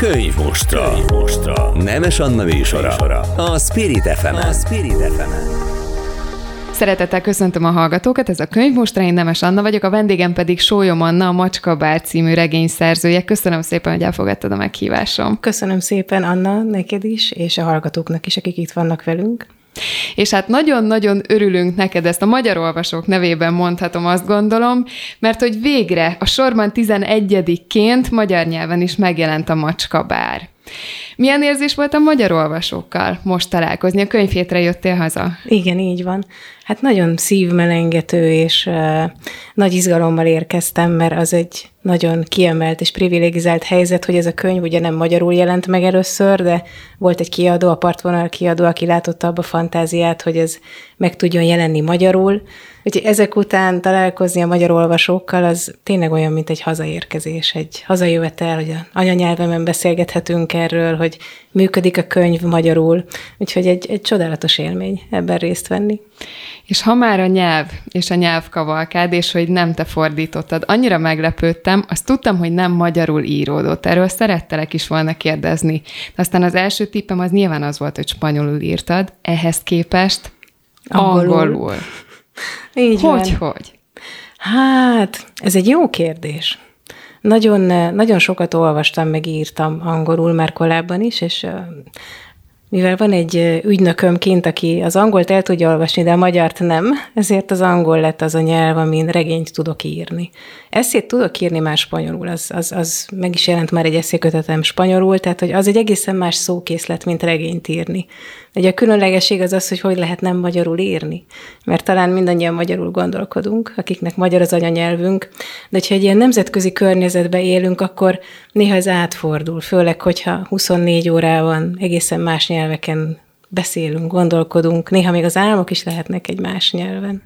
Könyv mostra. Könyv mostra. Nemes Anna műsora. A Spirit fm A Spirit fm Szeretettel köszöntöm a hallgatókat, ez a könyv most én Nemes Anna vagyok, a vendégem pedig Sólyom Anna, a Macska Bár című regény szerzője. Köszönöm szépen, hogy elfogadtad a meghívásom. Köszönöm szépen, Anna, neked is, és a hallgatóknak is, akik itt vannak velünk. És hát nagyon-nagyon örülünk neked, ezt a magyar olvasók nevében mondhatom, azt gondolom, mert hogy végre a sorban 11-ként magyar nyelven is megjelent a Macska Bár. Milyen érzés volt a magyar olvasókkal most találkozni? A könyvhétre jöttél haza? Igen, így van. Hát nagyon szívmelengető, és uh, nagy izgalommal érkeztem, mert az egy nagyon kiemelt és privilegizált helyzet, hogy ez a könyv ugye nem magyarul jelent meg először, de volt egy kiadó, a partvonal kiadó, aki látotta abba a fantáziát, hogy ez meg tudjon jelenni magyarul. Úgyhogy ezek után találkozni a magyar olvasókkal, az tényleg olyan, mint egy hazaérkezés, egy hazajövetel, hogy a anyanyelvemen beszélgethetünk erről, hogy működik a könyv magyarul. Úgyhogy egy, egy csodálatos élmény ebben részt venni. És ha már a nyelv és a nyelvkavalkád, és hogy nem te fordítottad, annyira meglepődtem, azt tudtam, hogy nem magyarul íródott. Erről szerettelek is volna kérdezni. De aztán az első tippem az nyilván az volt, hogy spanyolul írtad, ehhez képest angolul. angolul. Így hogy, van. hogy? Hát, ez egy jó kérdés. Nagyon, nagyon sokat olvastam, meg írtam angolul már korábban is, és mivel van egy ügynököm kint, aki az angolt el tudja olvasni, de a magyart nem, ezért az angol lett az a nyelv, amin regényt tudok írni. Eszét tudok írni már spanyolul, az, az, az meg is jelent már egy eszékötetem spanyolul, tehát hogy az egy egészen más szókészlet, mint regényt írni. Ugye a különlegesség az az, hogy hogy lehet nem magyarul írni, mert talán mindannyian magyarul gondolkodunk, akiknek magyar az anyanyelvünk, de hogyha egy ilyen nemzetközi környezetben élünk, akkor néha ez átfordul, főleg, hogyha 24 órában egészen más nyelveken beszélünk, gondolkodunk, néha még az álmok is lehetnek egy más nyelven.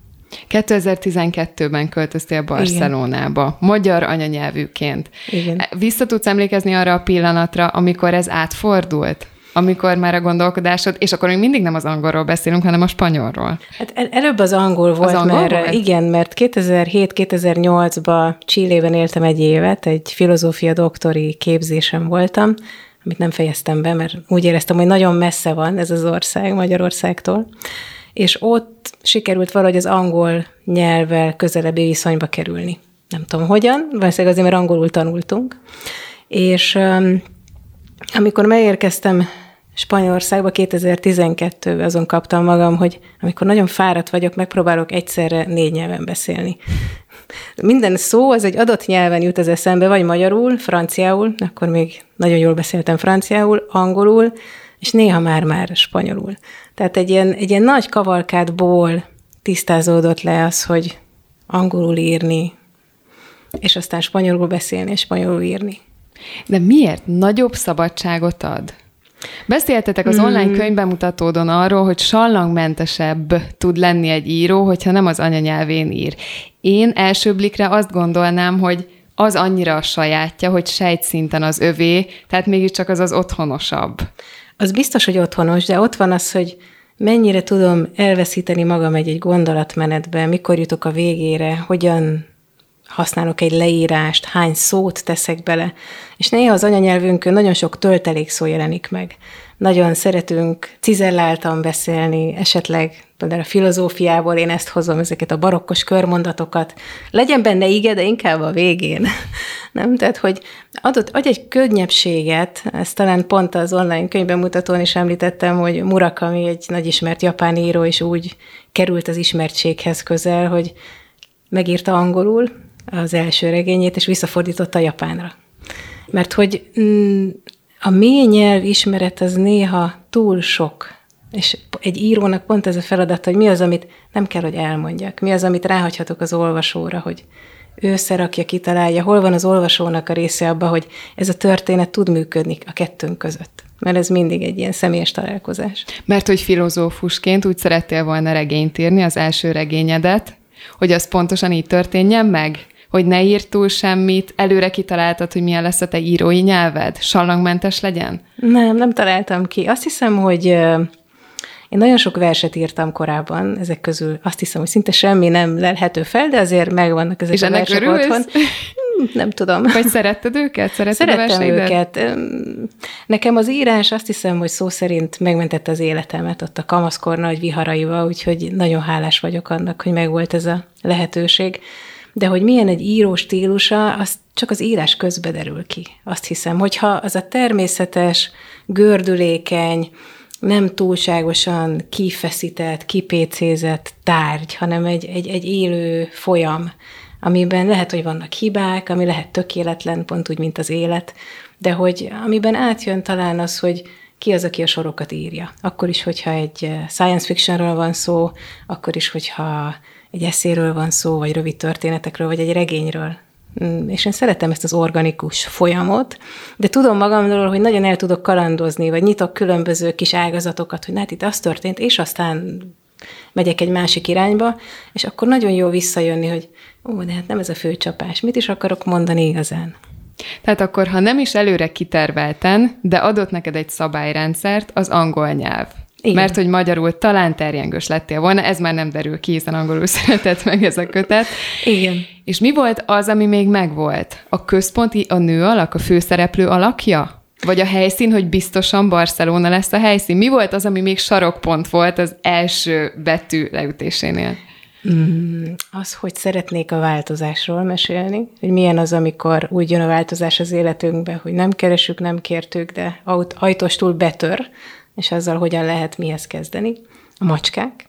2012-ben költöztél Barcelonába, Igen. magyar anyanyelvűként. Igen. Vissza tudsz emlékezni arra a pillanatra, amikor ez átfordult? Amikor már a gondolkodásod, és akkor még mindig nem az angolról beszélünk, hanem a spanyolról. Hát el, előbb az angol volt, az angol mert volt? igen, mert 2007-2008-ban Csillében éltem egy évet, egy filozófia doktori képzésem voltam, amit nem fejeztem be, mert úgy éreztem, hogy nagyon messze van ez az ország Magyarországtól, és ott sikerült valahogy az angol nyelvvel közelebbi viszonyba kerülni. Nem tudom hogyan, valószínűleg azért, mert angolul tanultunk. És um, amikor megérkeztem Spanyolországba 2012-ben azon kaptam magam, hogy amikor nagyon fáradt vagyok, megpróbálok egyszerre négy nyelven beszélni. Minden szó az egy adott nyelven jut az eszembe, vagy magyarul, franciául, akkor még nagyon jól beszéltem franciául, angolul, és néha már-már spanyolul. Tehát egy ilyen, egy ilyen nagy kavalkádból tisztázódott le az, hogy angolul írni, és aztán spanyolul beszélni, és spanyolul írni. De miért nagyobb szabadságot ad? Beszéltetek az online hmm. könyvbemutatódon arról, hogy sallangmentesebb tud lenni egy író, hogyha nem az anyanyelvén ír. Én első blikre azt gondolnám, hogy az annyira a sajátja, hogy sejtszinten az övé, tehát mégiscsak az az otthonosabb. Az biztos, hogy otthonos, de ott van az, hogy mennyire tudom elveszíteni magam egy-egy gondolatmenetbe, mikor jutok a végére, hogyan használok egy leírást, hány szót teszek bele, és néha az anyanyelvünkön nagyon sok töltelék szó jelenik meg. Nagyon szeretünk cizelláltan beszélni, esetleg például a filozófiából én ezt hozom, ezeket a barokkos körmondatokat. Legyen benne ige, de inkább a végén. Nem? Tehát, hogy adott, adj egy könnyebbséget, ezt talán pont az online könyvbemutatón is említettem, hogy Murakami egy nagy ismert japán író, és úgy került az ismertséghez közel, hogy megírta angolul, az első regényét, és visszafordította japánra. Mert hogy mm, a mély nyelv ismeret az néha túl sok, és egy írónak pont ez a feladat, hogy mi az, amit nem kell, hogy elmondjak, mi az, amit ráhagyhatok az olvasóra, hogy ő összerakja, kitalálja, hol van az olvasónak a része abba, hogy ez a történet tud működni a kettőnk között. Mert ez mindig egy ilyen személyes találkozás. Mert hogy filozófusként úgy szerettél volna regényt írni, az első regényedet, hogy az pontosan így történjen meg? Hogy ne írt túl semmit, előre kitaláltad, hogy milyen lesz a te írói nyelved? Sallangmentes legyen? Nem, nem találtam ki. Azt hiszem, hogy én nagyon sok verset írtam korábban, ezek közül azt hiszem, hogy szinte semmi nem lelhető fel, de azért megvannak ezek És a versek örülsz? otthon. Nem tudom. Vagy szeretted őket? Szeretted Szerettem őket. Nekem az írás azt hiszem, hogy szó szerint megmentette az életemet ott a kamaszkor nagy viharaiba, úgyhogy nagyon hálás vagyok annak, hogy megvolt ez a lehetőség. De hogy milyen egy író stílusa, az csak az írás közbe derül ki. Azt hiszem, hogyha az a természetes, gördülékeny, nem túlságosan kifeszített, kipécézett tárgy, hanem egy, egy, egy élő folyam, amiben lehet, hogy vannak hibák, ami lehet tökéletlen, pont úgy, mint az élet, de hogy amiben átjön talán az, hogy ki az, aki a sorokat írja. Akkor is, hogyha egy eh, science fictionről van szó, akkor is, hogyha egy eszéről van szó, vagy rövid történetekről, vagy egy regényről. Mm, és én szeretem ezt az organikus folyamot, de tudom magamról, hogy nagyon el tudok kalandozni, vagy nyitok különböző kis ágazatokat, hogy hát itt az történt, és aztán megyek egy másik irányba, és akkor nagyon jó visszajönni, hogy ó, de hát nem ez a fő csapás, mit is akarok mondani igazán. Tehát akkor, ha nem is előre kitervelten, de adott neked egy szabályrendszert, az angol nyelv. Igen. Mert hogy magyarul talán terjengős lettél volna, ez már nem derül ki, hiszen angolul szeretett meg ez a kötet. Igen. És mi volt az, ami még megvolt? A központi, a nő alak, a főszereplő alakja? Vagy a helyszín, hogy biztosan Barcelona lesz a helyszín? Mi volt az, ami még sarokpont volt az első betű leütésénél? Mm, az, hogy szeretnék a változásról mesélni, hogy milyen az, amikor úgy jön a változás az életünkbe, hogy nem keresünk, nem kértük, de ajtóstul betör, és azzal hogyan lehet mihez kezdeni. A macskák.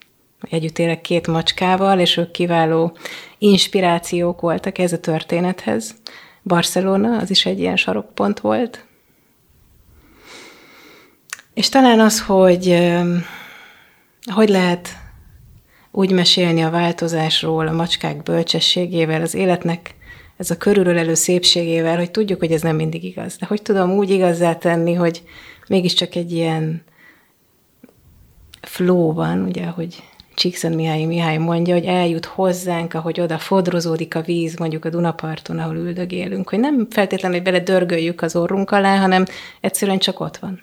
Együtt élek két macskával, és ők kiváló inspirációk voltak ez a történethez. Barcelona, az is egy ilyen sarokpont volt. És talán az, hogy hogy lehet úgy mesélni a változásról, a macskák bölcsességével, az életnek ez a körülölelő szépségével, hogy tudjuk, hogy ez nem mindig igaz. De hogy tudom úgy igazzá tenni, hogy mégiscsak egy ilyen flow van, ugye, hogy Csíkszent Mihály Mihály mondja, hogy eljut hozzánk, ahogy oda fodrozódik a víz, mondjuk a Dunaparton, ahol üldögélünk, hogy nem feltétlenül, hogy bele dörgöljük az orrunk alá, hanem egyszerűen csak ott van.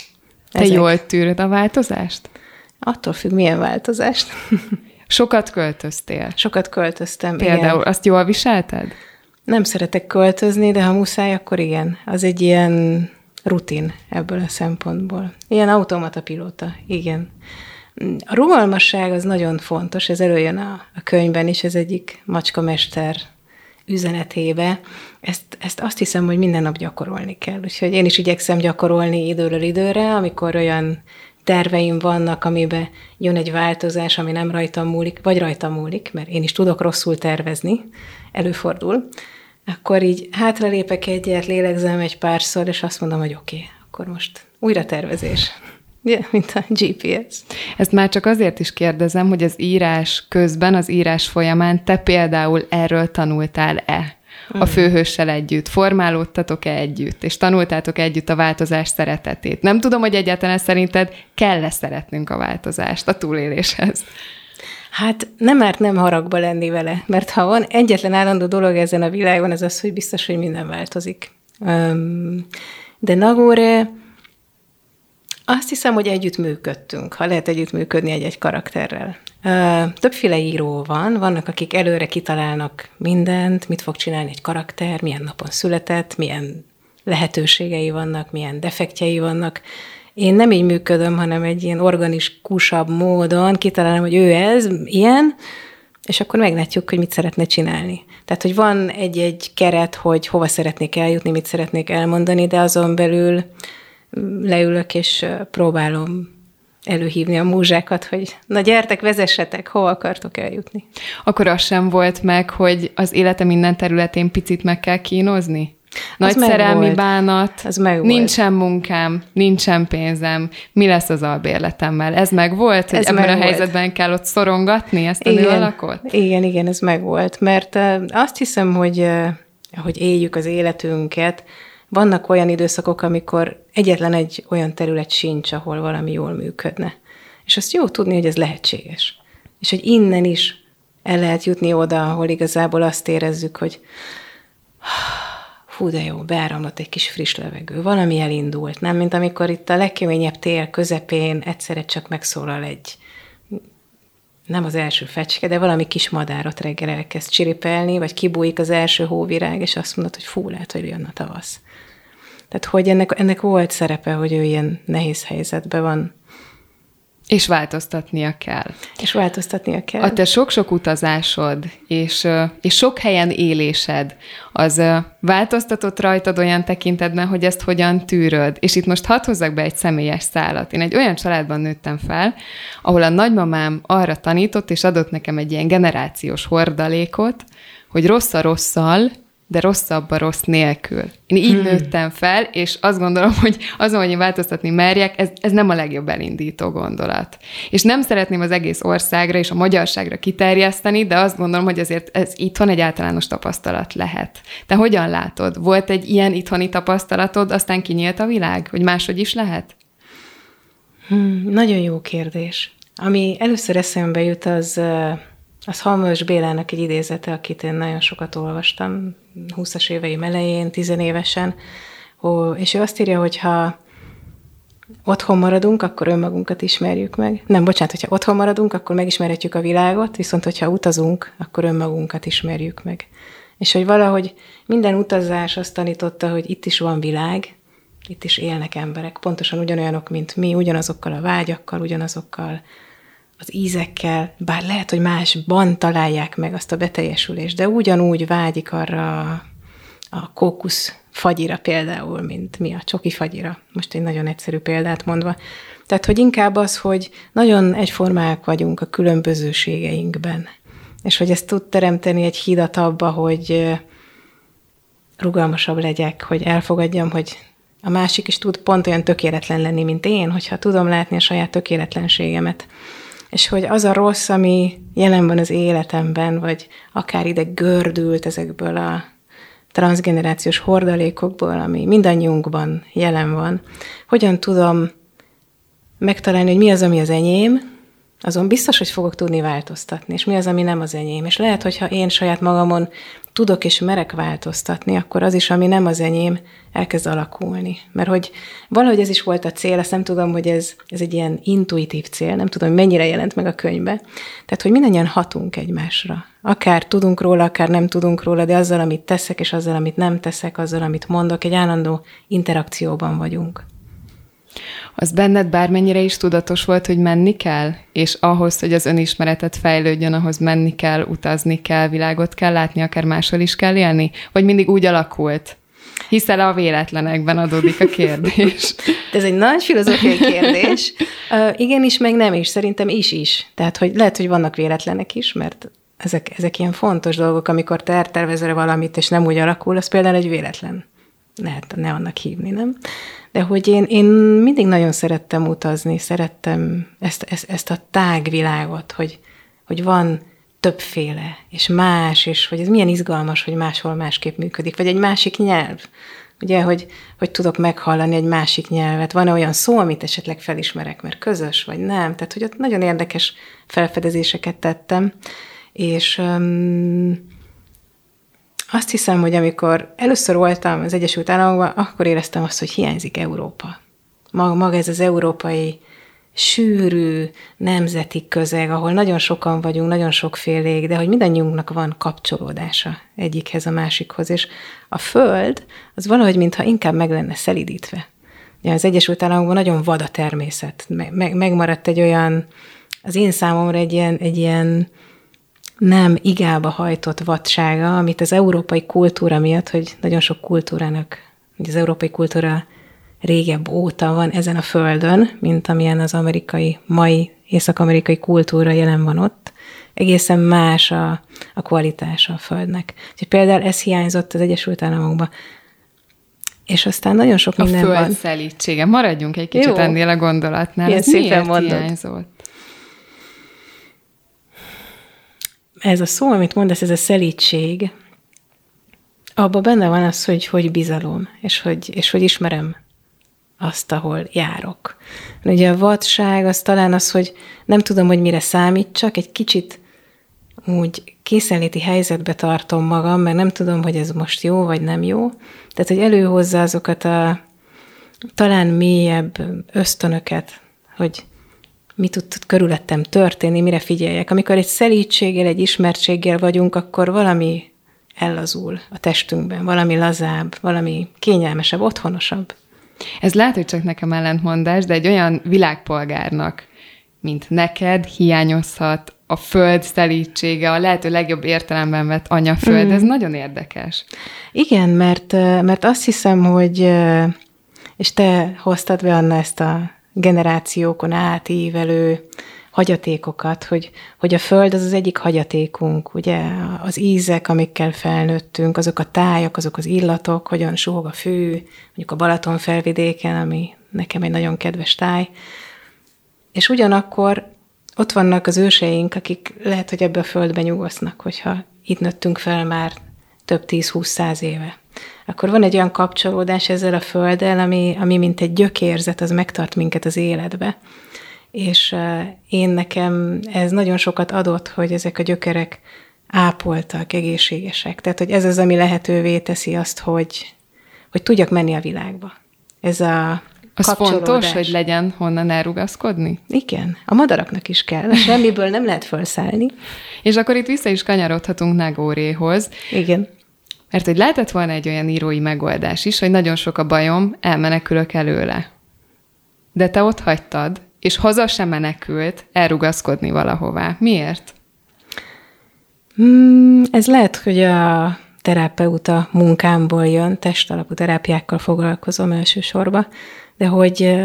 Te Ezek. jól tűröd a változást? Attól függ, milyen változást. Sokat költöztél? Sokat költöztem, Például igen. azt jól viselted? Nem szeretek költözni, de ha muszáj, akkor igen. Az egy ilyen rutin ebből a szempontból. Ilyen automata pilóta, igen. A rugalmasság az nagyon fontos, ez előjön a, a könyvben is, ez egyik macskamester üzenetébe. Ezt, ezt azt hiszem, hogy minden nap gyakorolni kell. Úgyhogy én is igyekszem gyakorolni időről időre, amikor olyan terveim vannak, amiben jön egy változás, ami nem rajtam múlik, vagy rajtam múlik, mert én is tudok rosszul tervezni, előfordul, akkor így hátralépek egyet, lélegzem egy párszor, és azt mondom, hogy oké, okay, akkor most újra tervezés. Yeah, mint a GPS. Ezt már csak azért is kérdezem, hogy az írás közben, az írás folyamán te például erről tanultál-e? A mm. főhőssel együtt, formálódtatok-e együtt, és tanultátok együtt a változás szeretetét. Nem tudom, hogy egyáltalán szerinted kell-e szeretnünk a változást a túléléshez. Hát nem árt nem haragba lenni vele, mert ha van egyetlen állandó dolog ezen a világon, az az, hogy biztos, hogy minden változik. De Nagore azt hiszem, hogy együtt működtünk, ha lehet együtt működni egy-egy karakterrel. Többféle író van, vannak, akik előre kitalálnak mindent, mit fog csinálni egy karakter, milyen napon született, milyen lehetőségei vannak, milyen defektjei vannak. Én nem így működöm, hanem egy ilyen organikusabb módon kitalálom, hogy ő ez, ilyen, és akkor meglátjuk, hogy mit szeretne csinálni. Tehát, hogy van egy-egy keret, hogy hova szeretnék eljutni, mit szeretnék elmondani, de azon belül leülök, és próbálom előhívni a múzsákat, hogy na gyertek, vezessetek, hova akartok eljutni. Akkor az sem volt meg, hogy az élete minden területén picit meg kell kínozni? Nagy az szerelmi volt. bánat, az meg nincsen volt. munkám, nincsen pénzem, mi lesz az albérletemmel? Ez meg volt, hogy ez ebben a helyzetben volt. kell ott szorongatni ezt a igen, nőalakot? Igen, igen, ez meg volt, mert azt hiszem, hogy, hogy éljük az életünket, vannak olyan időszakok, amikor egyetlen egy olyan terület sincs, ahol valami jól működne. És azt jó tudni, hogy ez lehetséges. És hogy innen is el lehet jutni oda, ahol igazából azt érezzük, hogy fú, de jó, beáramlott egy kis friss levegő, valami elindult, nem? Mint amikor itt a legkeményebb tél közepén egyszerre csak megszólal egy nem az első fecske, de valami kis madárat reggel elkezd csiripelni, vagy kibújik az első hóvirág, és azt mondod, hogy fú, lehet, hogy jön a tavasz. Tehát, hogy ennek, ennek volt szerepe, hogy ő ilyen nehéz helyzetben van. És változtatnia kell. És változtatnia kell. A te sok-sok utazásod és, és sok helyen élésed, az változtatott rajtad olyan tekintetben, hogy ezt hogyan tűröd. És itt most hadd hozzak be egy személyes szálat. Én egy olyan családban nőttem fel, ahol a nagymamám arra tanított, és adott nekem egy ilyen generációs hordalékot, hogy rossz a rosszal, de rosszabb a rossz nélkül. Én így hmm. nőttem fel, és azt gondolom, hogy azon, hogy én változtatni merjek, ez, ez nem a legjobb elindító gondolat. És nem szeretném az egész országra és a magyarságra kiterjeszteni, de azt gondolom, hogy azért ez itthon egy általános tapasztalat lehet. Te hogyan látod? Volt egy ilyen itthoni tapasztalatod, aztán kinyílt a világ, hogy máshogy is lehet? Hmm, nagyon jó kérdés. Ami először eszembe jut, az az Halmos Bélának egy idézete, akit én nagyon sokat olvastam, 20-as éveim elején, tizenévesen, és ő azt írja, hogy ha otthon maradunk, akkor önmagunkat ismerjük meg. Nem, bocsánat, hogyha otthon maradunk, akkor megismerhetjük a világot, viszont hogyha utazunk, akkor önmagunkat ismerjük meg. És hogy valahogy minden utazás azt tanította, hogy itt is van világ, itt is élnek emberek, pontosan ugyanolyanok, mint mi, ugyanazokkal a vágyakkal, ugyanazokkal az ízekkel, bár lehet, hogy másban találják meg azt a beteljesülést, de ugyanúgy vágyik arra a kókusz fagyira például, mint mi a csoki fagyira. Most egy nagyon egyszerű példát mondva. Tehát, hogy inkább az, hogy nagyon egyformák vagyunk a különbözőségeinkben, és hogy ezt tud teremteni egy hidat abba, hogy rugalmasabb legyek, hogy elfogadjam, hogy a másik is tud pont olyan tökéletlen lenni, mint én, hogyha tudom látni a saját tökéletlenségemet és hogy az a rossz, ami jelen van az életemben, vagy akár ide gördült ezekből a transgenerációs hordalékokból, ami mindannyiunkban jelen van, hogyan tudom megtalálni, hogy mi az, ami az enyém, azon biztos, hogy fogok tudni változtatni, és mi az, ami nem az enyém. És lehet, hogyha én saját magamon tudok és merek változtatni, akkor az is, ami nem az enyém, elkezd alakulni. Mert hogy valahogy ez is volt a cél, azt nem tudom, hogy ez, ez egy ilyen intuitív cél, nem tudom, hogy mennyire jelent meg a könyvbe. Tehát, hogy mindannyian hatunk egymásra. Akár tudunk róla, akár nem tudunk róla, de azzal, amit teszek, és azzal, amit nem teszek, azzal, amit mondok, egy állandó interakcióban vagyunk. Az benned bármennyire is tudatos volt, hogy menni kell? És ahhoz, hogy az önismeretet fejlődjön, ahhoz menni kell, utazni kell, világot kell látni, akár máshol is kell élni? Vagy mindig úgy alakult? Hiszel a véletlenekben adódik a kérdés. Ez egy nagy filozófiai kérdés. Uh, igen is, meg nem is. Szerintem is is. Tehát, hogy lehet, hogy vannak véletlenek is, mert ezek, ezek ilyen fontos dolgok, amikor te eltervezel valamit, és nem úgy alakul, az például egy véletlen. Lehet ne annak hívni, nem? De hogy én, én mindig nagyon szerettem utazni, szerettem ezt, ezt, ezt a tágvilágot, hogy, hogy van többféle, és más, és hogy ez milyen izgalmas, hogy máshol másképp működik, vagy egy másik nyelv. Ugye, hogy, hogy tudok meghallani egy másik nyelvet. Van-e olyan szó, amit esetleg felismerek, mert közös, vagy nem? Tehát, hogy ott nagyon érdekes felfedezéseket tettem, és um, azt hiszem, hogy amikor először voltam az Egyesült Államokban, akkor éreztem azt, hogy hiányzik Európa. Maga, maga ez az európai sűrű nemzeti közeg, ahol nagyon sokan vagyunk, nagyon sokfélék, de hogy mindannyiunknak van kapcsolódása egyikhez a másikhoz, és a Föld az valahogy mintha inkább meg lenne szelidítve. Ja, az Egyesült Államokban nagyon vad a természet, meg, megmaradt egy olyan, az én számomra egy ilyen, egy ilyen nem igába hajtott vadsága, amit az európai kultúra miatt, hogy nagyon sok kultúrának, hogy az európai kultúra régebb óta van ezen a földön, mint amilyen az amerikai, mai észak-amerikai kultúra jelen van ott, egészen más a, a kvalitása a földnek. Úgyhogy például ez hiányzott az Egyesült Államokban. És aztán nagyon sok a minden van. A föld Maradjunk egy kicsit Jó. ennél a gondolatnál. Milyen ez szépen miért mondod. hiányzott? Ez a szó, amit mondasz, ez a szelítség, abban benne van az, hogy, hogy bizalom, és hogy, és hogy ismerem azt, ahol járok. Ugye a vadság az talán az, hogy nem tudom, hogy mire számítsak, egy kicsit úgy készenléti helyzetbe tartom magam, mert nem tudom, hogy ez most jó, vagy nem jó. Tehát, hogy előhozza azokat a talán mélyebb ösztönöket, hogy mi tud körülöttem történni, mire figyeljek. Amikor egy szelítséggel, egy ismertséggel vagyunk, akkor valami ellazul a testünkben, valami lazább, valami kényelmesebb, otthonosabb. Ez lehet, hogy csak nekem ellentmondás, de egy olyan világpolgárnak, mint neked, hiányozhat a föld szelítsége, a lehető legjobb értelemben vett anyaföld. Mm. Ez nagyon érdekes. Igen, mert, mert azt hiszem, hogy, és te hoztad be, Anna, ezt a generációkon átívelő hagyatékokat, hogy, hogy a föld az az egyik hagyatékunk, ugye az ízek, amikkel felnőttünk, azok a tájak, azok az illatok, hogyan suhog a fű, mondjuk a Balaton felvidéken, ami nekem egy nagyon kedves táj. És ugyanakkor ott vannak az őseink, akik lehet, hogy ebbe a földbe nyugosznak, hogyha itt nőttünk fel már több tíz-húsz száz éve. Akkor van egy olyan kapcsolódás ezzel a földdel, ami, ami mint egy gyökérzet, az megtart minket az életbe. És én nekem ez nagyon sokat adott, hogy ezek a gyökerek ápoltak, egészségesek. Tehát, hogy ez az, ami lehetővé teszi azt, hogy, hogy tudjak menni a világba. Ez a az fontos, hogy legyen honnan elrugaszkodni? Igen, a madaraknak is kell, semmiből nem lehet felszállni. És akkor itt vissza is kanyarodhatunk Nagóréhoz. Igen. Mert hogy lehetett volna egy olyan írói megoldás is, hogy nagyon sok a bajom, elmenekülök előle. De te ott hagytad, és haza sem menekült elrugaszkodni valahová. Miért? Hmm, ez lehet, hogy a terapeuta munkámból jön, testalapú terápiákkal foglalkozom elsősorban, de hogy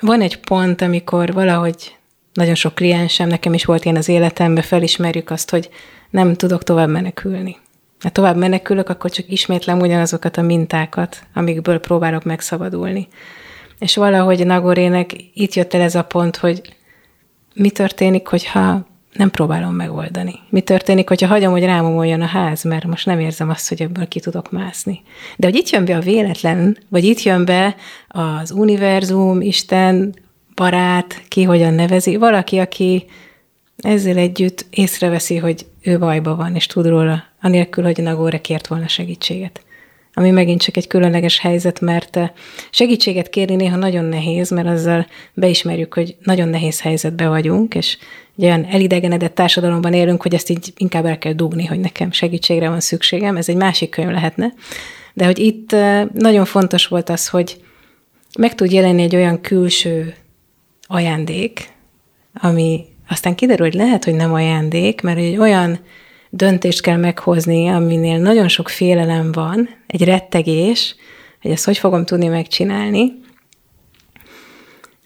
van egy pont, amikor valahogy nagyon sok kliensem, nekem is volt ilyen az életemben, felismerjük azt, hogy nem tudok tovább menekülni. Ha tovább menekülök, akkor csak ismétlem ugyanazokat a mintákat, amikből próbálok megszabadulni. És valahogy Nagorének itt jött el ez a pont, hogy mi történik, hogyha nem próbálom megoldani. Mi történik, hogyha hagyom, hogy rámomoljon a ház, mert most nem érzem azt, hogy ebből ki tudok mászni. De hogy itt jön be a véletlen, vagy itt jön be az univerzum, Isten, barát, ki hogyan nevezi, valaki, aki ezzel együtt észreveszi, hogy ő bajba van, és tud róla, anélkül, hogy Nagóra kért volna segítséget. Ami megint csak egy különleges helyzet, mert segítséget kérni néha nagyon nehéz, mert azzal beismerjük, hogy nagyon nehéz helyzetbe vagyunk, és egy olyan elidegenedett társadalomban élünk, hogy ezt így inkább el kell dugni, hogy nekem segítségre van szükségem. Ez egy másik könyv lehetne. De hogy itt nagyon fontos volt az, hogy meg tud jelenni egy olyan külső ajándék, ami aztán kiderül, hogy lehet, hogy nem ajándék, mert egy olyan döntést kell meghozni, aminél nagyon sok félelem van, egy rettegés, hogy ezt hogy fogom tudni megcsinálni,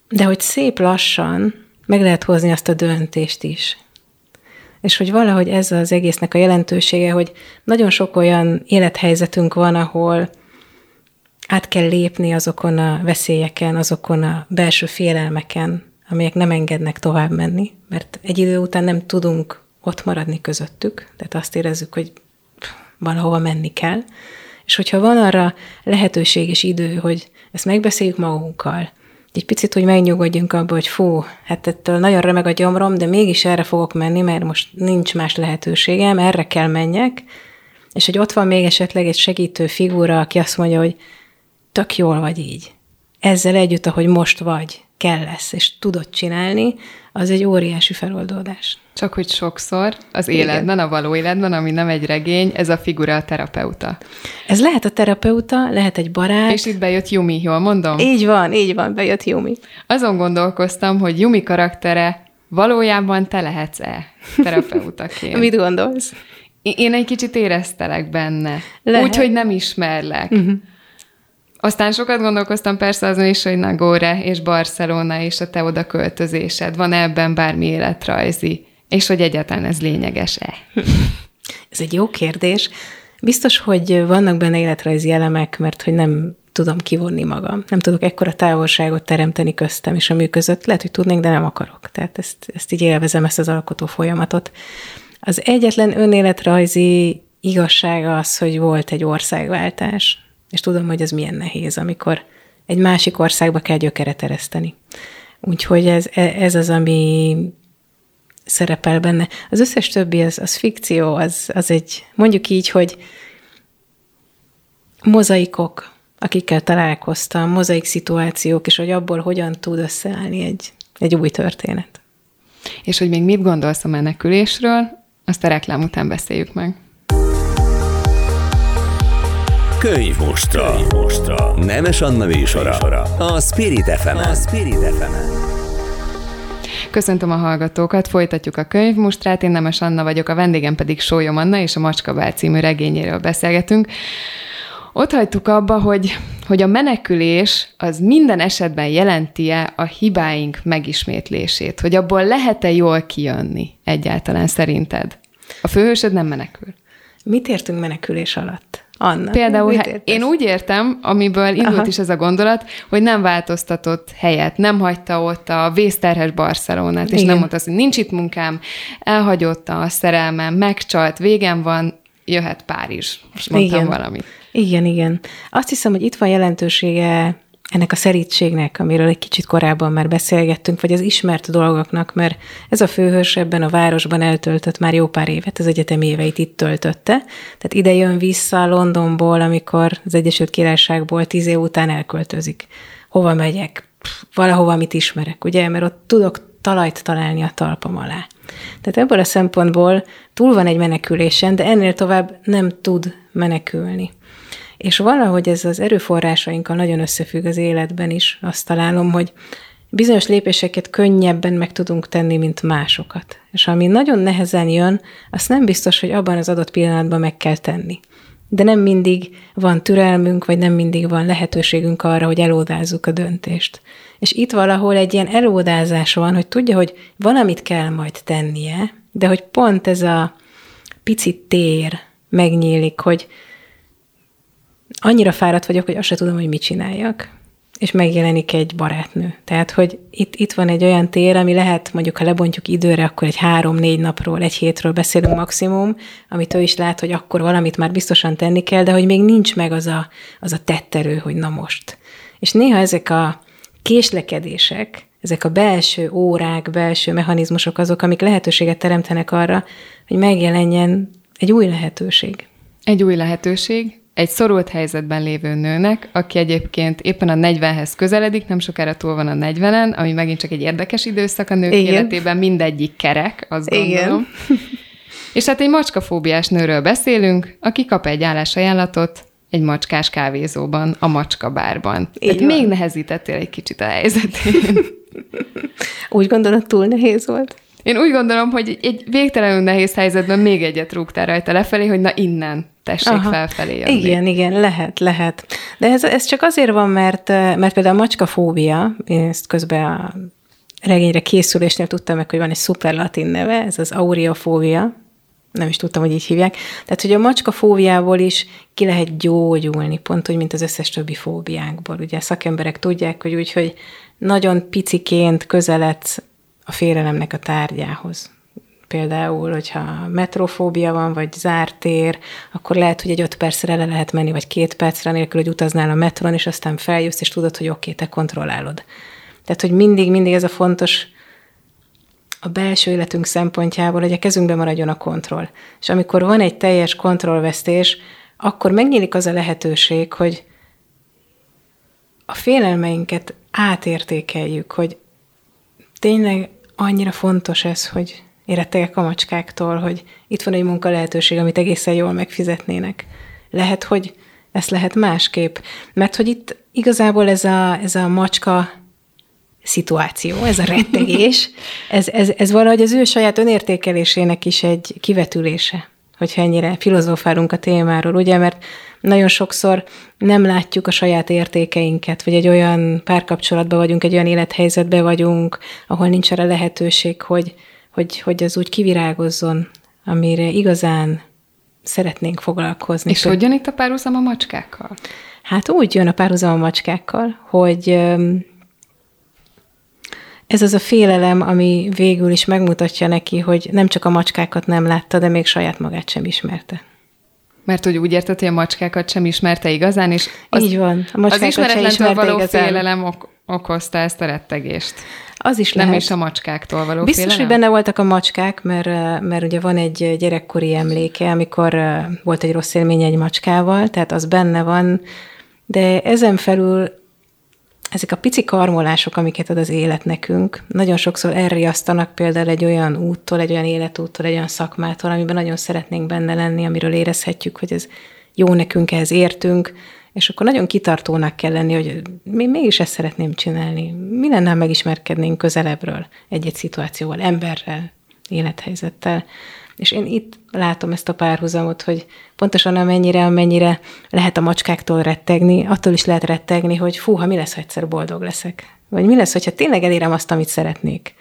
de hogy szép lassan meg lehet hozni azt a döntést is. És hogy valahogy ez az egésznek a jelentősége, hogy nagyon sok olyan élethelyzetünk van, ahol át kell lépni azokon a veszélyeken, azokon a belső félelmeken, amelyek nem engednek tovább menni, mert egy idő után nem tudunk ott maradni közöttük, tehát azt érezzük, hogy valahova menni kell, és hogyha van arra lehetőség és idő, hogy ezt megbeszéljük magunkkal, egy picit, hogy megnyugodjunk abba, hogy fú, hát ettől nagyon remeg a gyomrom, de mégis erre fogok menni, mert most nincs más lehetőségem, erre kell menjek, és hogy ott van még esetleg egy segítő figura, aki azt mondja, hogy tök jól vagy így. Ezzel együtt, ahogy most vagy, kell lesz, és tudod csinálni, az egy óriási feloldódás. Csak hogy sokszor az életben, Igen. a való életben, ami nem egy regény, ez a figura a terapeuta. Ez lehet a terapeuta, lehet egy barát. És itt bejött Yumi, jól mondom? Így van, így van, bejött Yumi. Azon gondolkoztam, hogy Yumi karaktere valójában te lehetsz-e terapeutaként? Mit gondolsz? Én egy kicsit éreztelek benne. Úgy, hogy nem ismerlek. Uh-huh. Aztán sokat gondolkoztam persze azon is, hogy Nagore és Barcelona és a te oda költözésed. Van ebben bármi életrajzi? És hogy egyáltalán ez lényeges-e? Ez egy jó kérdés. Biztos, hogy vannak benne életrajzi elemek, mert hogy nem tudom kivonni magam. Nem tudok ekkora távolságot teremteni köztem és a mű között. Lehet, hogy tudnék, de nem akarok. Tehát ezt, ezt így élvezem, ezt az alkotó folyamatot. Az egyetlen önéletrajzi igazsága az, hogy volt egy országváltás. És tudom, hogy ez milyen nehéz, amikor egy másik országba kell gyökeret ereszteni. Úgyhogy ez, ez az, ami szerepel benne. Az összes többi, az, az fikció, az, az egy, mondjuk így, hogy mozaikok, akikkel találkoztam, mozaik szituációk, és hogy abból hogyan tud összeállni egy egy új történet. És hogy még mit gondolsz a menekülésről, azt a reklám után beszéljük meg. Könyv mostra. Könyv mostra. Nemes Anna Vésora. A Spirit fm A Spirit fm Köszöntöm a hallgatókat, folytatjuk a könyvmustrát, én Nemes Anna vagyok, a vendégem pedig Sólyom Anna, és a Macskabár című regényéről beszélgetünk. Ott hagytuk abba, hogy, hogy a menekülés az minden esetben jelenti-e a hibáink megismétlését, hogy abból lehet-e jól kijönni egyáltalán szerinted? A főhősöd nem menekül. Mit értünk menekülés alatt? Anna. Például hát én úgy értem, amiből indult Aha. is ez a gondolat, hogy nem változtatott helyet, nem hagyta ott a vészterhes Barcelonát, és Igen. nem mondta azt, hogy nincs itt munkám, elhagyott a szerelmem, megcsalt, végem van, jöhet Párizs. Most mondtam igen. valamit. Igen, igen. Azt hiszem, hogy itt van jelentősége ennek a szerítségnek, amiről egy kicsit korábban már beszélgettünk, vagy az ismert dolgoknak, mert ez a főhős ebben a városban eltöltött már jó pár évet, az egyetem éveit itt töltötte. Tehát ide jön vissza Londonból, amikor az Egyesült Királyságból tíz év után elköltözik. Hova megyek? Valahova, amit ismerek, ugye? Mert ott tudok talajt találni a talpam alá. Tehát ebből a szempontból túl van egy menekülésen, de ennél tovább nem tud menekülni. És valahogy ez az erőforrásainkkal nagyon összefügg az életben is. Azt találom, hogy bizonyos lépéseket könnyebben meg tudunk tenni, mint másokat. És ami nagyon nehezen jön, azt nem biztos, hogy abban az adott pillanatban meg kell tenni. De nem mindig van türelmünk, vagy nem mindig van lehetőségünk arra, hogy elódázzuk a döntést. És itt valahol egy ilyen elódázás van, hogy tudja, hogy valamit kell majd tennie, de hogy pont ez a pici tér megnyílik, hogy annyira fáradt vagyok, hogy azt se tudom, hogy mit csináljak. És megjelenik egy barátnő. Tehát, hogy itt, itt van egy olyan tér, ami lehet, mondjuk, ha lebontjuk időre, akkor egy három-négy napról, egy hétről beszélünk maximum, amit ő is lát, hogy akkor valamit már biztosan tenni kell, de hogy még nincs meg az a, az a tetterő, hogy na most. És néha ezek a késlekedések, ezek a belső órák, belső mechanizmusok azok, amik lehetőséget teremtenek arra, hogy megjelenjen egy új lehetőség. Egy új lehetőség, egy szorult helyzetben lévő nőnek, aki egyébként éppen a 40-hez közeledik, nem sokára túl van a 40-en, ami megint csak egy érdekes időszak a nők Igen. életében, mindegyik kerek, azt gondolom. Igen. És hát egy macskafóbiás nőről beszélünk, aki kap egy állásajánlatot egy macskás kávézóban, a macska bárban. Tehát még nehezítettél egy kicsit a helyzetén. Úgy gondolod, túl nehéz volt? Én úgy gondolom, hogy egy végtelenül nehéz helyzetben még egyet rúgtál rajta lefelé, hogy na innen tessék Aha. felfelé jönni. Igen, igen, lehet, lehet. De ez, ez csak azért van, mert, mert például a macskafóbia, én ezt közben a regényre készülésnél tudtam meg, hogy van egy szuper latin neve, ez az aureofóbia, nem is tudtam, hogy így hívják. Tehát, hogy a macska fóbiából is ki lehet gyógyulni, pont úgy, mint az összes többi fóbiánkból. Ugye szakemberek tudják, hogy úgy, hogy nagyon piciként közeledsz a félelemnek a tárgyához. Például, hogyha metrofóbia van, vagy zárt tér, akkor lehet, hogy egy öt percre le lehet menni, vagy két percre nélkül, hogy utaznál a metron, és aztán feljössz, és tudod, hogy oké, okay, te kontrollálod. Tehát, hogy mindig, mindig ez a fontos a belső életünk szempontjából, hogy a kezünkben maradjon a kontroll. És amikor van egy teljes kontrollvesztés, akkor megnyílik az a lehetőség, hogy a félelmeinket átértékeljük, hogy tényleg annyira fontos ez, hogy érettegek a macskáktól, hogy itt van egy munka lehetőség, amit egészen jól megfizetnének. Lehet, hogy ezt lehet másképp. Mert hogy itt igazából ez a, ez a macska szituáció, ez a rettegés, ez, ez, ez valahogy az ő saját önértékelésének is egy kivetülése, hogyha ennyire filozófálunk a témáról, ugye, mert nagyon sokszor nem látjuk a saját értékeinket, vagy egy olyan párkapcsolatban vagyunk, egy olyan élethelyzetben vagyunk, ahol nincs arra lehetőség, hogy, hogy, hogy az úgy kivirágozzon, amire igazán szeretnénk foglalkozni. És hogy jön itt a párhuzam a macskákkal? Hát úgy jön a párhuzam a macskákkal, hogy ez az a félelem, ami végül is megmutatja neki, hogy nem csak a macskákat nem látta, de még saját magát sem ismerte. Mert hogy úgy érted, hogy a macskákat sem ismerte igazán, és az, Így van. A az ismeretlentől való igazán. félelem ok- okozta ezt a rettegést. Az is Nem lehet. is a macskáktól való Biztos, félelem? hogy benne voltak a macskák, mert, mert ugye van egy gyerekkori emléke, amikor volt egy rossz élmény egy macskával, tehát az benne van, de ezen felül ezek a pici karmolások, amiket ad az élet nekünk, nagyon sokszor elriasztanak például egy olyan úttól, egy olyan életúttól, egy olyan szakmától, amiben nagyon szeretnénk benne lenni, amiről érezhetjük, hogy ez jó nekünk, ehhez értünk, és akkor nagyon kitartónak kell lenni, hogy mi mégis ezt szeretném csinálni. Mi lenne, ha megismerkednénk közelebbről egy-egy szituációval, emberrel, élethelyzettel. És én itt látom ezt a párhuzamot, hogy pontosan amennyire, amennyire lehet a macskáktól rettegni, attól is lehet rettegni, hogy fú, ha mi lesz, ha egyszer boldog leszek. Vagy mi lesz, hogyha tényleg elérem azt, amit szeretnék.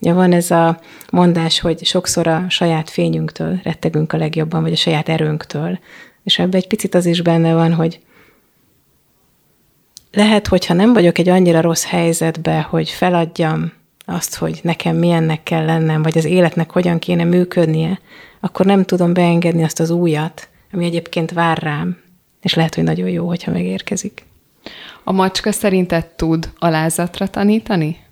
Ugye van ez a mondás, hogy sokszor a saját fényünktől rettegünk a legjobban, vagy a saját erőnktől. És ebben egy picit az is benne van, hogy lehet, hogyha nem vagyok egy annyira rossz helyzetbe, hogy feladjam azt, hogy nekem milyennek kell lennem, vagy az életnek hogyan kéne működnie, akkor nem tudom beengedni azt az újat, ami egyébként vár rám, és lehet, hogy nagyon jó, hogyha megérkezik. A macska szerinted tud alázatra tanítani?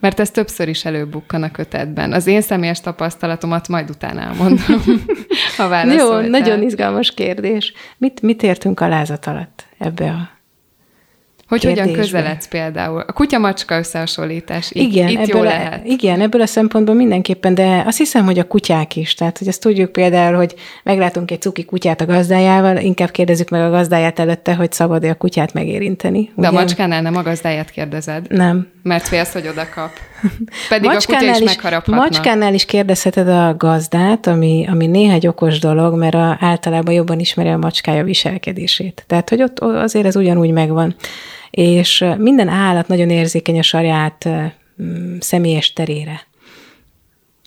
Mert ez többször is előbukkan a kötetben. Az én személyes tapasztalatomat majd utána elmondom, ha Jó, nagyon izgalmas kérdés. Mit, mit értünk alázat alatt ebbe a hogy kérdésben. hogyan közeledsz például? A kutya-macska összehasonlítás, itt, igen, itt ebből jó a, lehet. Igen, ebből a szempontból mindenképpen, de azt hiszem, hogy a kutyák is. Tehát, hogy azt tudjuk például, hogy meglátunk egy cuki kutyát a gazdájával, inkább kérdezzük meg a gazdáját előtte, hogy szabad-e a kutyát megérinteni. De ugye? a macskánál nem a gazdáját kérdezed? Nem. Mert félsz, hogy oda kap. Pedig macskánál a kutya is, is megharaphatna. Macskánál is kérdezheted a gazdát, ami, ami néha egy okos dolog, mert a, általában jobban ismeri a macskája viselkedését. Tehát, hogy ott azért ez ugyanúgy megvan és minden állat nagyon érzékeny a saját személyes terére.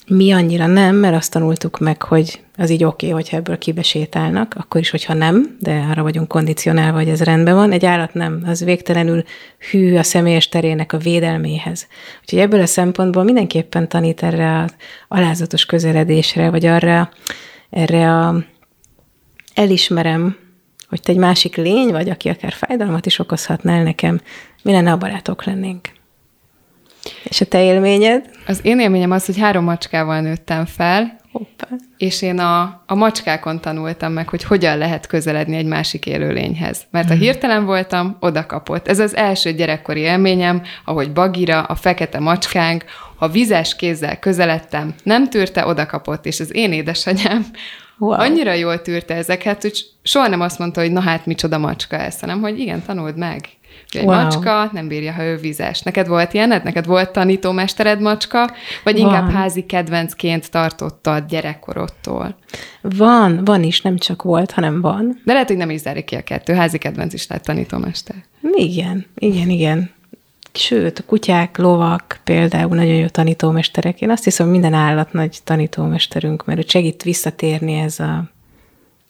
Mi annyira nem, mert azt tanultuk meg, hogy az így oké, okay, hogyha ebből kibesétálnak, akkor is, hogyha nem, de arra vagyunk kondicionálva, hogy ez rendben van. Egy állat nem, az végtelenül hű a személyes terének a védelméhez. Úgyhogy ebből a szempontból mindenképpen tanít erre az alázatos közeledésre, vagy arra, erre a elismerem hogy te egy másik lény vagy, aki akár fájdalmat is okozhatnál nekem, mi lenne, a barátok lennénk. És a te élményed? Az én élményem az, hogy három macskával nőttem fel, Hoppá. és én a, a macskákon tanultam meg, hogy hogyan lehet közeledni egy másik élőlényhez. Mert ha mhm. hirtelen voltam, oda kapott. Ez az első gyerekkori élményem, ahogy Bagira, a fekete macskánk, ha vizes kézzel közeledtem, nem tűrte, oda kapott, és az én édesanyám Wow. Annyira jól tűrte ezeket, hogy soha nem azt mondta, hogy na hát micsoda macska ez, hanem hogy igen, tanuld meg. Egy wow. macska nem bírja, ha ő vizes. Neked volt ilyened? Neked volt tanítómestered macska? Vagy van. inkább házi kedvencként tartottad gyerekkorodtól? Van, van is, nem csak volt, hanem van. De lehet, hogy nem is zárik ki a kettő. Házi kedvenc is lehet tanítómester. Igen, igen, igen. Sőt, a kutyák, lovak például nagyon jó tanítómesterek. Én azt hiszem, minden állat nagy tanítómesterünk, mert ő segít visszatérni ez a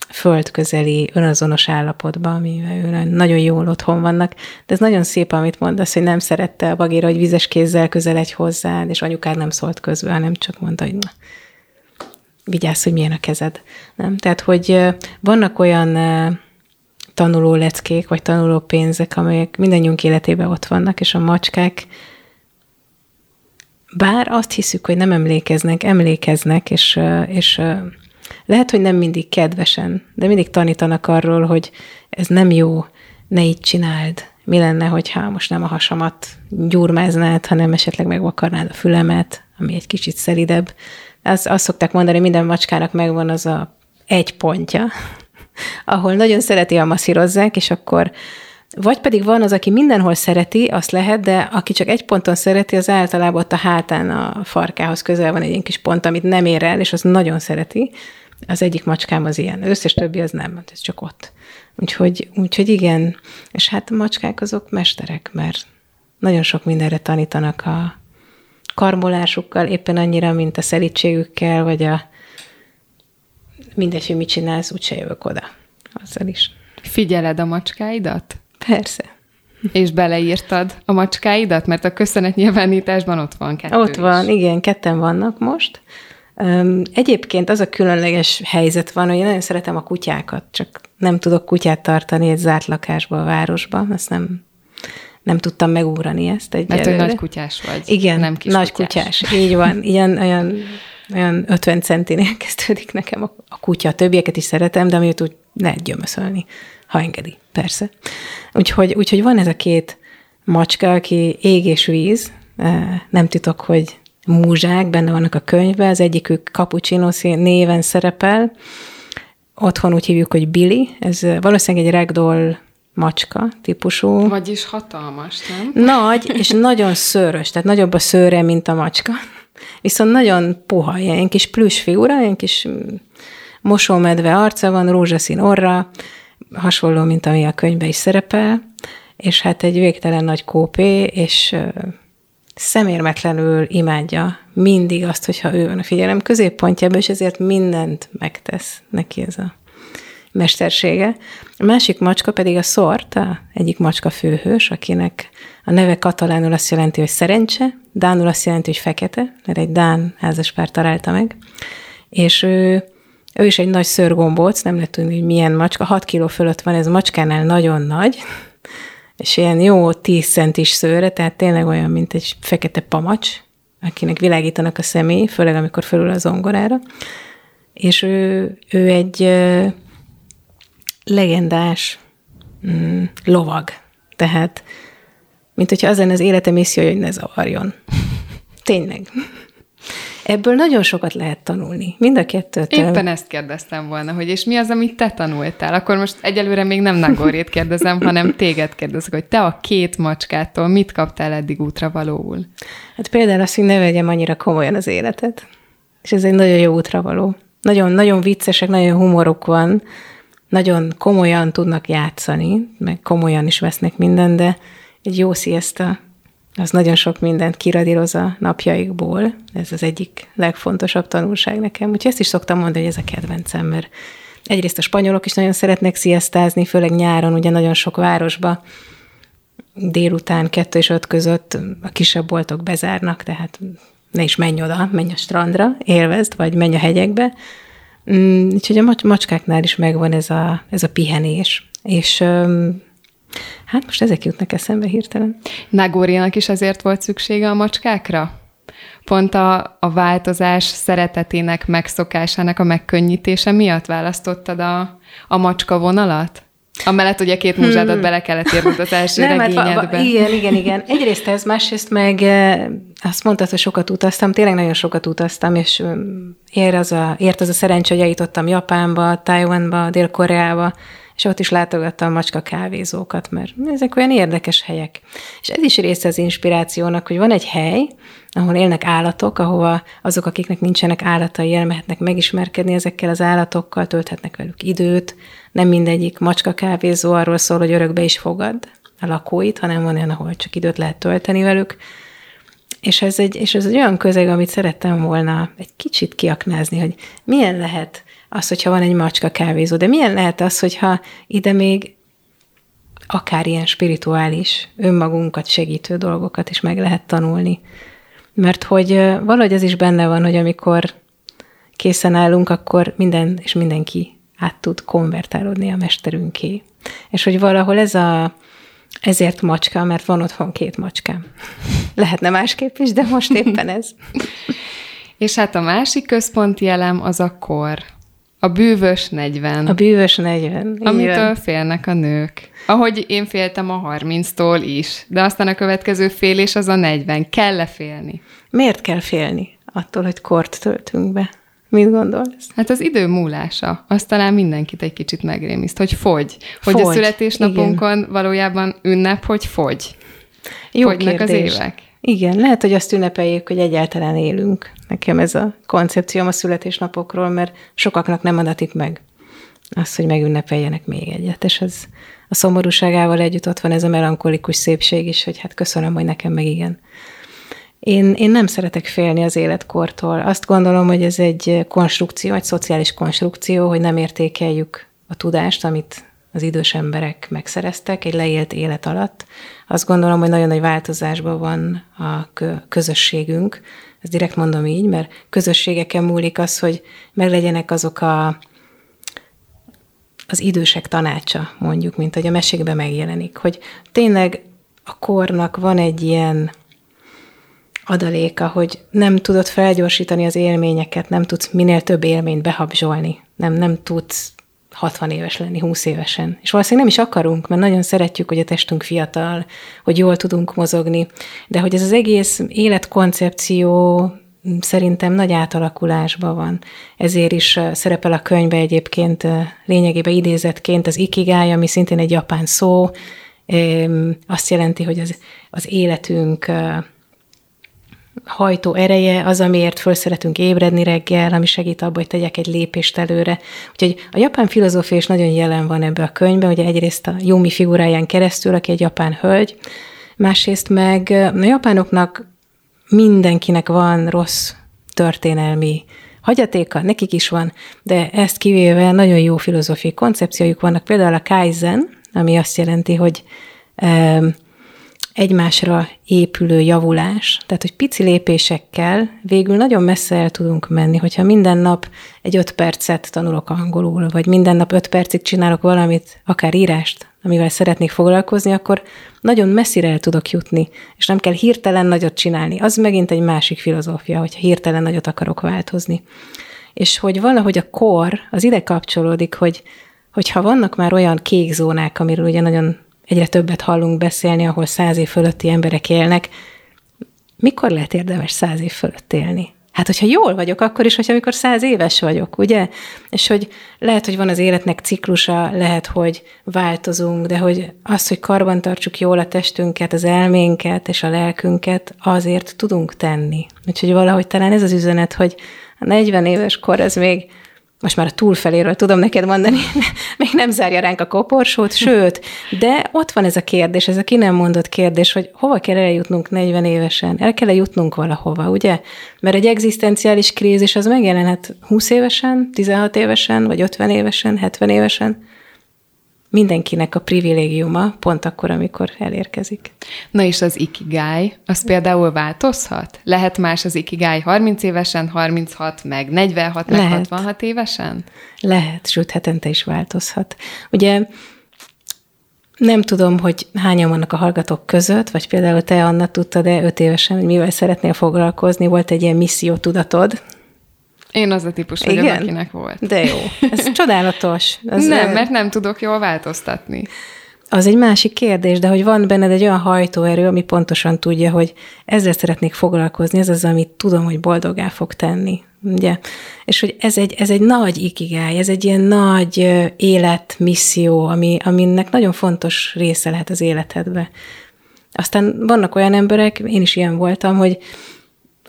földközeli, önazonos állapotba, amivel nagyon jól otthon vannak. De ez nagyon szép, amit mondasz, hogy nem szerette a bagéra, hogy vizes kézzel közeledj hozzád, és anyukád nem szólt közben, hanem csak mondta, hogy na, vigyázz, hogy milyen a kezed. Nem? Tehát, hogy vannak olyan tanuló leckék, vagy tanuló pénzek, amelyek mindannyiunk életében ott vannak, és a macskák, bár azt hiszük, hogy nem emlékeznek, emlékeznek, és, és lehet, hogy nem mindig kedvesen, de mindig tanítanak arról, hogy ez nem jó, ne így csináld. Mi lenne, hogyha most nem a hasamat gyurmáznád, hanem esetleg megvakarnád a fülemet, ami egy kicsit szelidebb. Azt, azt szokták mondani, minden macskának megvan az a egy pontja, ahol nagyon szereti a masszírozzák, és akkor vagy pedig van az, aki mindenhol szereti, azt lehet, de aki csak egy ponton szereti, az általában ott a hátán a farkához közel van egy ilyen kis pont, amit nem ér el, és az nagyon szereti. Az egyik macskám az ilyen, az összes többi az nem, ez csak ott. Úgyhogy, úgyhogy igen, és hát a macskák azok mesterek, mert nagyon sok mindenre tanítanak a karmolásukkal, éppen annyira, mint a szelítségükkel, vagy a mindegy, hogy mit csinálsz, úgyse jövök oda. Azzal is. Figyeled a macskáidat? Persze. És beleírtad a macskáidat? Mert a köszönetnyilvánításban ott van kettő Ott van, is. igen, ketten vannak most. Egyébként az a különleges helyzet van, hogy én nagyon szeretem a kutyákat, csak nem tudok kutyát tartani egy zárt lakásba a városban, azt nem, nem tudtam megúrani ezt egy Mert hogy nagy kutyás vagy. Igen, nem kis nagy kutyás. kutyás. Így van. Ilyen, olyan olyan 50 centinél kezdődik nekem a, a kutya. A többieket is szeretem, de amit úgy lehet gyömöszölni, ha engedi, persze. Úgyhogy, úgyhogy van ez a két macska, aki ég és víz, nem titok, hogy múzsák, benne vannak a könyvben, az egyikük Cappuccino néven szerepel, otthon úgy hívjuk, hogy Billy, ez valószínűleg egy ragdoll macska típusú. Vagyis hatalmas, nem? Nagy, és nagyon szőrös, tehát nagyobb a szőre, mint a macska. Viszont nagyon puha, ilyen kis plüss figura, ilyen kis mosómedve arca van, rózsaszín orra, hasonló, mint ami a könyvben is szerepel, és hát egy végtelen nagy kópé, és szemérmetlenül imádja mindig azt, hogyha ő van a figyelem középpontjában, és ezért mindent megtesz neki ez a mestersége. A másik macska pedig a Szorta, egyik macska főhős, akinek a neve katalánul azt jelenti, hogy szerencse, dánul azt jelenti, hogy fekete, mert egy dán házaspár találta meg, és ő, ő is egy nagy szörgombóc, nem lehet tudni, hogy milyen macska, 6 kiló fölött van, ez macskánál nagyon nagy, és ilyen jó 10 centis szőre, tehát tényleg olyan, mint egy fekete pamacs, akinek világítanak a személy, főleg amikor felül a zongorára. És ő, ő egy legendás mm, lovag. Tehát, mint hogyha az lenne az élete misszió, hogy ne zavarjon. Tényleg. Ebből nagyon sokat lehet tanulni. Mind a kettőtől. Éppen ezt kérdeztem volna, hogy és mi az, amit te tanultál? Akkor most egyelőre még nem Nagorét kérdezem, hanem téged kérdezek, hogy te a két macskától mit kaptál eddig útra valóul? Hát például azt, hogy ne vegyem annyira komolyan az életet. És ez egy nagyon jó útra való. Nagyon, nagyon viccesek, nagyon humoruk van, nagyon komolyan tudnak játszani, meg komolyan is vesznek minden, de egy jó sziaszta, az nagyon sok mindent kiradíroz a napjaikból. Ez az egyik legfontosabb tanulság nekem. Úgyhogy ezt is szoktam mondani, hogy ez a kedvencem, mert egyrészt a spanyolok is nagyon szeretnek sziasztázni, főleg nyáron, ugye nagyon sok városba délután kettő és öt között a kisebb boltok bezárnak, tehát ne is menj oda, menj a strandra, élvezd, vagy menj a hegyekbe, Mm, úgyhogy a macskáknál is megvan ez a, ez a pihenés. És hát most ezek jutnak eszembe hirtelen. Nagóriának is azért volt szüksége a macskákra? Pont a, a változás szeretetének, megszokásának a megkönnyítése miatt választottad a, a macska vonalat? Amellett ugye két múzsádat hmm. bele kellett írnod az első Nem, hát regényedbe. Hát, igen, igen, igen. Egyrészt ez, másrészt meg azt mondtad, hogy sokat utaztam, tényleg nagyon sokat utaztam, és ér az a, ért az a szerencsé, hogy eljutottam Japánba, Taiwanba, Dél-Koreába, és ott is látogattam macska kávézókat, mert ezek olyan érdekes helyek. És ez is része az inspirációnak, hogy van egy hely, ahol élnek állatok, ahova azok, akiknek nincsenek állatai, elmehetnek megismerkedni ezekkel az állatokkal, tölthetnek velük időt. Nem mindegyik macska kávézó arról szól, hogy örökbe is fogad a lakóit, hanem van olyan, ahol csak időt lehet tölteni velük. És ez, egy, és ez egy olyan közeg, amit szerettem volna egy kicsit kiaknázni, hogy milyen lehet az, hogyha van egy macska kávézó, de milyen lehet az, hogyha ide még akár ilyen spirituális, önmagunkat segítő dolgokat is meg lehet tanulni. Mert hogy valahogy ez is benne van, hogy amikor készen állunk, akkor minden és mindenki át tud konvertálódni a mesterünké. És hogy valahol ez a, ezért macska, mert van otthon két macskám. Lehetne másképp is, de most éppen ez. És hát a másik központi elem az a kor. A bűvös 40. A bűvös 40. Amitől Igen. félnek a nők. Ahogy én féltem a 30-tól is, de aztán a következő félés az a 40. Kell-e félni? Miért kell félni attól, hogy kort töltünk be? Mit gondolsz? Hát az idő múlása, az talán mindenkit egy kicsit megrémiszt, hogy fogy. Hogy fogy. a születésnapunkon Igen. valójában ünnep, hogy fogy. Jó Fogynak kérdés. az évek. Igen, lehet, hogy azt ünnepeljük, hogy egyáltalán élünk. Nekem ez a koncepcióm a születésnapokról, mert sokaknak nem adatik meg az, hogy megünnepeljenek még egyet. És ez a szomorúságával együtt ott van ez a melankolikus szépség is, hogy hát köszönöm, hogy nekem meg igen. Én, én nem szeretek félni az életkortól. Azt gondolom, hogy ez egy konstrukció, egy szociális konstrukció, hogy nem értékeljük a tudást, amit az idős emberek megszereztek egy leélt élet alatt. Azt gondolom, hogy nagyon nagy változásban van a közösségünk. Ezt direkt mondom így, mert közösségeken múlik az, hogy meglegyenek azok a, az idősek tanácsa, mondjuk, mint hogy a mesékben megjelenik, hogy tényleg a kornak van egy ilyen adaléka, hogy nem tudod felgyorsítani az élményeket, nem tudsz minél több élményt behabzsolni, nem, nem tudsz 60 éves lenni 20 évesen. És valószínűleg nem is akarunk, mert nagyon szeretjük, hogy a testünk fiatal, hogy jól tudunk mozogni, de hogy ez az egész életkoncepció szerintem nagy átalakulásban van. Ezért is szerepel a könyvbe egyébként lényegében idézetként az ikigai, ami szintén egy japán szó, azt jelenti, hogy az, az életünk hajtó ereje az, amiért föl szeretünk ébredni reggel, ami segít abban, hogy tegyek egy lépést előre. Úgyhogy a japán filozófia is nagyon jelen van ebbe a könyvben, ugye egyrészt a Yumi figuráján keresztül, aki egy japán hölgy, másrészt meg a japánoknak mindenkinek van rossz történelmi hagyatéka, nekik is van, de ezt kivéve nagyon jó filozófiai koncepciójuk vannak, például a Kaizen, ami azt jelenti, hogy egymásra épülő javulás, tehát hogy pici lépésekkel végül nagyon messze el tudunk menni, hogyha minden nap egy öt percet tanulok angolul, vagy minden nap öt percig csinálok valamit, akár írást, amivel szeretnék foglalkozni, akkor nagyon messzire el tudok jutni, és nem kell hirtelen nagyot csinálni. Az megint egy másik filozófia, hogyha hirtelen nagyot akarok változni. És hogy valahogy a kor az ide kapcsolódik, hogy hogyha vannak már olyan kék zónák, amiről ugye nagyon egyre többet hallunk beszélni, ahol száz év fölötti emberek élnek, mikor lehet érdemes száz év fölött élni? Hát, hogyha jól vagyok, akkor is, hogyha amikor száz éves vagyok, ugye? És hogy lehet, hogy van az életnek ciklusa, lehet, hogy változunk, de hogy az, hogy karban tartsuk jól a testünket, az elménket és a lelkünket, azért tudunk tenni. Úgyhogy valahogy talán ez az üzenet, hogy a 40 éves kor, ez még most már a túlfeléről tudom neked mondani, még nem zárja ránk a koporsót, sőt, de ott van ez a kérdés, ez a ki nem mondott kérdés, hogy hova kell eljutnunk 40 évesen? El kell jutnunk valahova, ugye? Mert egy egzisztenciális krízis az megjelenhet 20 évesen, 16 évesen, vagy 50 évesen, 70 évesen mindenkinek a privilégiuma pont akkor, amikor elérkezik. Na és az ikigai, az például változhat? Lehet más az ikigai 30 évesen, 36, meg 46, meg Lehet. 66 évesen? Lehet, sőt, hetente is változhat. Ugye nem tudom, hogy hányan vannak a hallgatók között, vagy például te, Anna, tudtad-e öt évesen, hogy mivel szeretnél foglalkozni, volt egy ilyen misszió tudatod, én az a típus vagyok, Igen? akinek volt. De jó. Ez csodálatos. Ez nem, mert nem tudok jól változtatni. Az egy másik kérdés, de hogy van benned egy olyan hajtóerő, ami pontosan tudja, hogy ezzel szeretnék foglalkozni, ez az, amit tudom, hogy boldogá fog tenni. Ugye? És hogy ez egy, ez egy nagy ikigály, ez egy ilyen nagy életmisszió, ami, aminek nagyon fontos része lehet az életedbe. Aztán vannak olyan emberek, én is ilyen voltam, hogy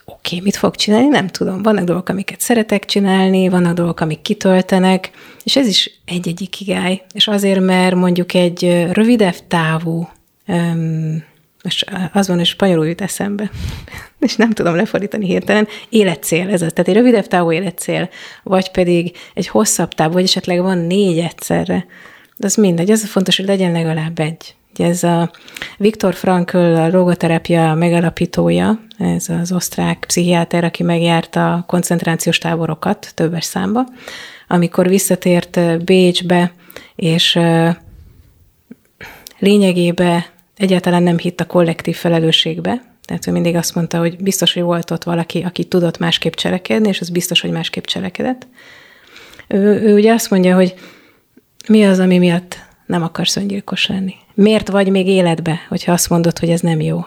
oké, okay, mit fog csinálni, nem tudom. Vannak dolgok, amiket szeretek csinálni, vannak dolgok, amik kitöltenek, és ez is egy-egy ikigály. És azért, mert mondjuk egy rövidebb távú, um, most az van, hogy spanyolul jut eszembe, és nem tudom lefordítani hirtelen, életcél ez az, tehát egy rövidebb távú életcél, vagy pedig egy hosszabb távú, vagy esetleg van négy egyszerre. De az mindegy, az a fontos, hogy legyen legalább egy. Ugye ez a Viktor Frankl, a logoterápia megalapítója, ez az osztrák pszichiáter, aki megjárta a koncentrációs táborokat többes számba, amikor visszatért Bécsbe, és lényegében egyáltalán nem hitt a kollektív felelősségbe, tehát ő mindig azt mondta, hogy biztos, hogy volt ott valaki, aki tudott másképp cselekedni, és az biztos, hogy másképp cselekedett. Ő, ő ugye azt mondja, hogy mi az, ami miatt nem akarsz öngyilkos lenni. Miért vagy még életbe, hogyha azt mondod, hogy ez nem jó?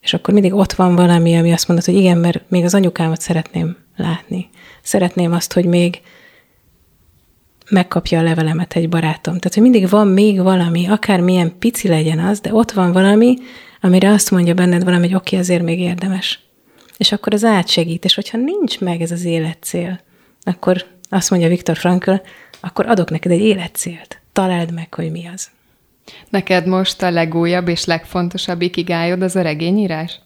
És akkor mindig ott van valami, ami azt mondod, hogy igen, mert még az anyukámat szeretném látni. Szeretném azt, hogy még megkapja a levelemet egy barátom. Tehát, hogy mindig van még valami, akár milyen pici legyen az, de ott van valami, amire azt mondja benned valami, hogy oké, okay, azért még érdemes. És akkor az átsegít, és hogyha nincs meg ez az életcél, akkor azt mondja Viktor Frankl, akkor adok neked egy életcélt találd meg, hogy mi az. Neked most a legújabb és legfontosabb ikigájod az a regényírás?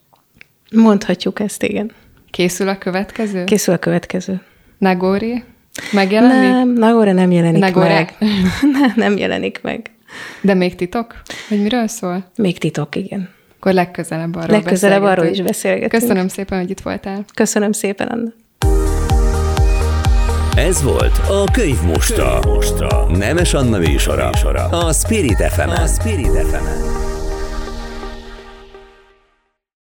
Mondhatjuk ezt, igen. Készül a következő? Készül a következő. Nagori? Megjelenik? Nem, Nagore nem jelenik Nagore. meg. nem, nem jelenik meg. De még titok? Hogy miről szól? Még titok, igen. Akkor legközelebb arról Legközelebb arról is beszélgetünk. Köszönöm szépen, hogy itt voltál. Köszönöm szépen, Anna. Ez volt a Könyv Mostra. Könyv Mostra. Nemes Anna műsora. A Spirit fm A Spirit fm